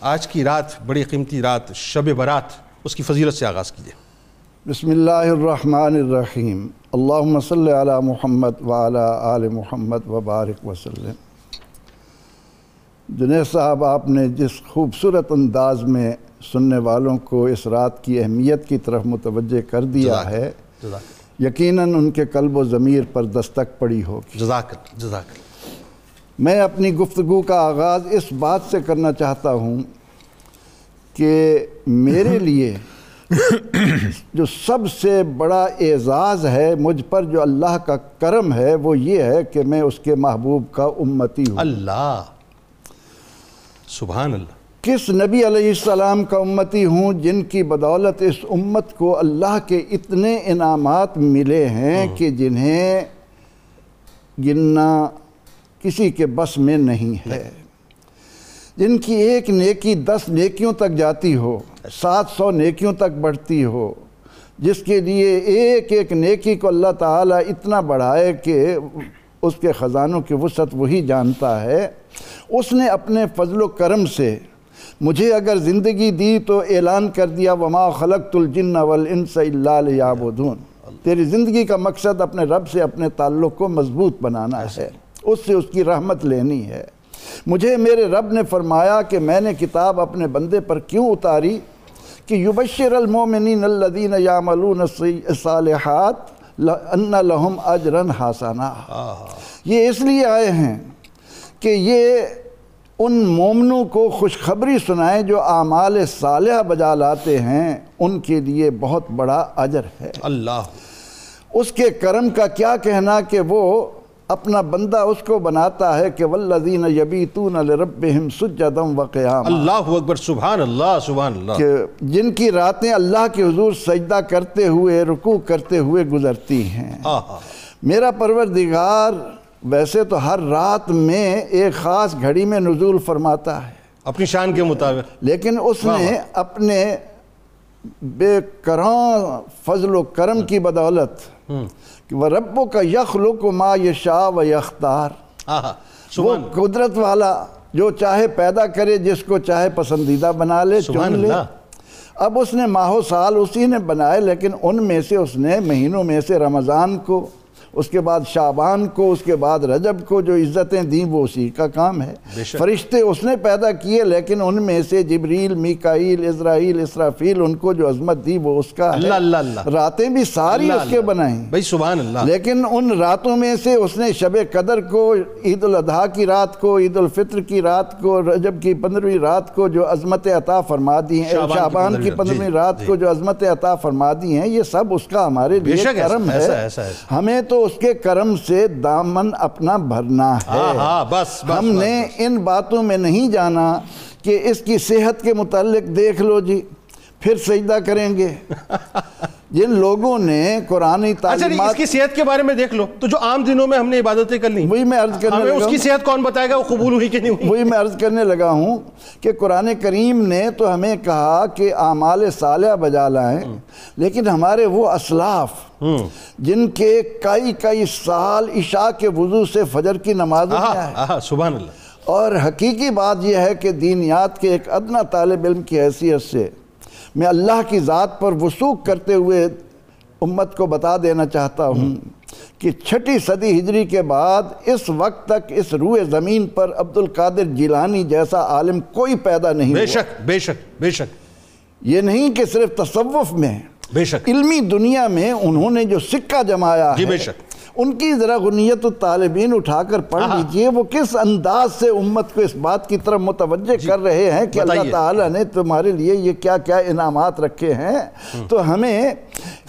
آج کی رات بڑی قیمتی رات شب برات اس کی فضیلت سے آغاز کیجیے۔ بسم اللہ الرحمن الرحیم۔ اللہم صلی علی محمد وعلی آل محمد وبارک وسلم۔ جنید صاحب آپ نے جس خوبصورت انداز میں سننے والوں کو اس رات کی اہمیت کی طرف متوجہ کر دیا ہے یقیناً ان کے قلب و ضمیر پر دستک پڑی ہوگی۔ جزاک جزاک میں اپنی گفتگو کا آغاز اس بات سے کرنا چاہتا ہوں کہ میرے لیے جو سب سے بڑا اعزاز ہے مجھ پر جو اللہ کا کرم ہے وہ یہ ہے کہ میں اس کے محبوب کا امتی ہوں۔ اللہ۔ سبحان اللہ۔ کس نبی علیہ السلام کا امتی ہوں جن کی بدولت اس امت کو اللہ کے اتنے انعامات ملے ہیں کہ جنہیں گننا کسی کے بس میں نہیں ہے۔ جن کی ایک نیکی دس نیکیوں تک جاتی ہو سات سو نیکیوں تک بڑھتی ہو جس کے لیے ایک ایک نیکی کو اللہ تعالیٰ اتنا بڑھائے کہ اس کے خزانوں کی وسعت وہی جانتا ہے۔ اس نے اپنے فضل و کرم سے مجھے اگر زندگی دی تو اعلان کر دیا وما خلقت الجن والانس الا لیعبدون تیری زندگی کا مقصد اپنے رب سے اپنے تعلق کو مضبوط بنانا ہے۔ اس سے اس کی رحمت لینی ہے۔ مجھے میرے رب نے فرمایا کہ میں نے کتاب اپنے بندے پر کیوں اتاری؟ کہ یبشر المومنین الذین یعملون الصالحات ان لہم اجرن حسنا۔ یہ اس لیے آئے ہیں کہ یہ ان مومنوں کو خوشخبری سنائیں جو اعمال صالحہ بجا لاتے ہیں۔ ان کے لیے بہت بڑا اجر ہے۔ اللہ۔ اس کے کرم کا کیا کہنا کہ وہ اپنا بندہ اس کو بناتا ہے کہ والذین یبیتون لربہم سجدم و قیام اللہ اکبر سبحان اللہ سبحان اللہ۔ کہ جن کی راتیں اللہ کے حضور سجدہ کرتے ہوئے رکوع کرتے ہوئے گزرتی ہیں۔ آہا۔ میرا پروردگار ویسے تو ہر رات میں ایک خاص گھڑی میں نزول فرماتا ہے۔ اپنی شان کے مطابق۔ لیکن اس نے اپنے بے کراں فضل و کرم کی بدولت کہ وہ ربوں کا یخلق ما یشاء و یختار۔ وہ قدرت والا جو چاہے پیدا کرے جس کو چاہے پسندیدہ بنا لے چن لے۔ اب اس نے ماہ و سال اسی نے بنائے لیکن ان میں سے اس نے مہینوں میں سے رمضان کو اس کے بعد شعبان کو اس کے بعد رجب کو جو عزتیں دیں وہ اسی کا کام ہے۔ فرشتے اس نے پیدا کیے لیکن ان میں سے جبریل میکائیل اسرائیل اسرافیل ان کو جو عظمت دی وہ اس کا اللہ ہے۔ اللہ اللہ راتیں بھی ساری اس کے۔ بنائیں۔ بھائی سبحان اللہ۔ لیکن ان راتوں میں سے اس نے شب قدر کو عید الاضحیٰ کی رات کو عید الفطر کی رات کو رجب کی پندرہویں رات کو جو عظمت عطا فرما دی ہیں۔ شعبان کی پندرہویں پندرہویں جی، رات جی۔ کو جو عظمت عطا فرما دی ہیں یہ سب اس کا ہمارے لیے کرم ہے۔ ہمیں تو اس کے کرم سے دامن اپنا بھرنا ہے ہاں ہاں بس ہم نے۔ ان باتوں میں نہیں جانا کہ اس کی صحت کے متعلق دیکھ لو جی پھر سجدہ کریں گے جن لوگوں نے قرآنی اچھا اس تعلیمات کی صحت کے بارے میں دیکھ لو۔ تو جو عام دنوں میں ہم نے عبادتیں کر لی وہی میں عرض کرنے لگا اس کی صحت کون بتائے گا؟ وہ قبول ہوئی کہ نہیں ہوئی؟ وہی میں عرض کرنے لگا ہوں کہ قرآن کریم نے تو ہمیں کہا کہ اعمال صالحہ بجا لائیں لیکن ہمارے وہ اسلاف جن کے کئی کئی سال عشاء کے وضو سے فجر کی آہا سبحان اللہ۔ اور حقیقی بات یہ ہے کہ دینیات کے ایک ادنا طالب علم کی حیثیت سے میں اللہ کی ذات پر وسوق کرتے ہوئے امت کو بتا دینا چاہتا ہوں کہ چھٹی صدی ہجری کے بعد اس وقت تک اس روح زمین پر عبد القادر جیلانی جیسا عالم کوئی پیدا نہیں بے شک بے شک بے شک۔ یہ نہیں کہ صرف تصوف میں بے شک۔ علمی دنیا میں انہوں نے جو سکہ جمایا جی ہے بے شک۔ ان کی ذرا غنیت الطالبین اٹھا کر پڑھ لیجیے وہ کس انداز سے امت کو اس بات کی طرف متوجہ کر رہے ہیں کہ اللہ۔ تعالیٰ نے تمہارے لیے یہ کیا کیا انعامات رکھے ہیں؟ تو ہمیں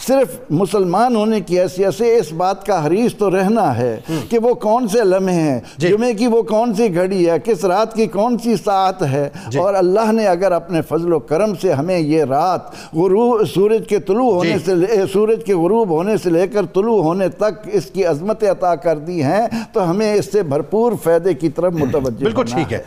صرف مسلمان ہونے کی حیثیت سے اس بات کا حریص تو رہنا ہے کہ وہ کون سے لمحے ہیں جی۔ جمعے کی وہ کون سی گھڑی ہے کس رات کی کون سی ساعت ہے جی۔ اور اللہ نے اگر اپنے فضل و کرم سے ہمیں یہ رات غروب سورج کے طلوع ہونے جی۔ سے لے سورج کے غروب ہونے سے لے کر طلوع ہونے تک اس کی عظمت عطا کر دی ہیں تو ہمیں اس سے بھرپور فائدے کی طرف متوجہ بالکل ٹھیک ہے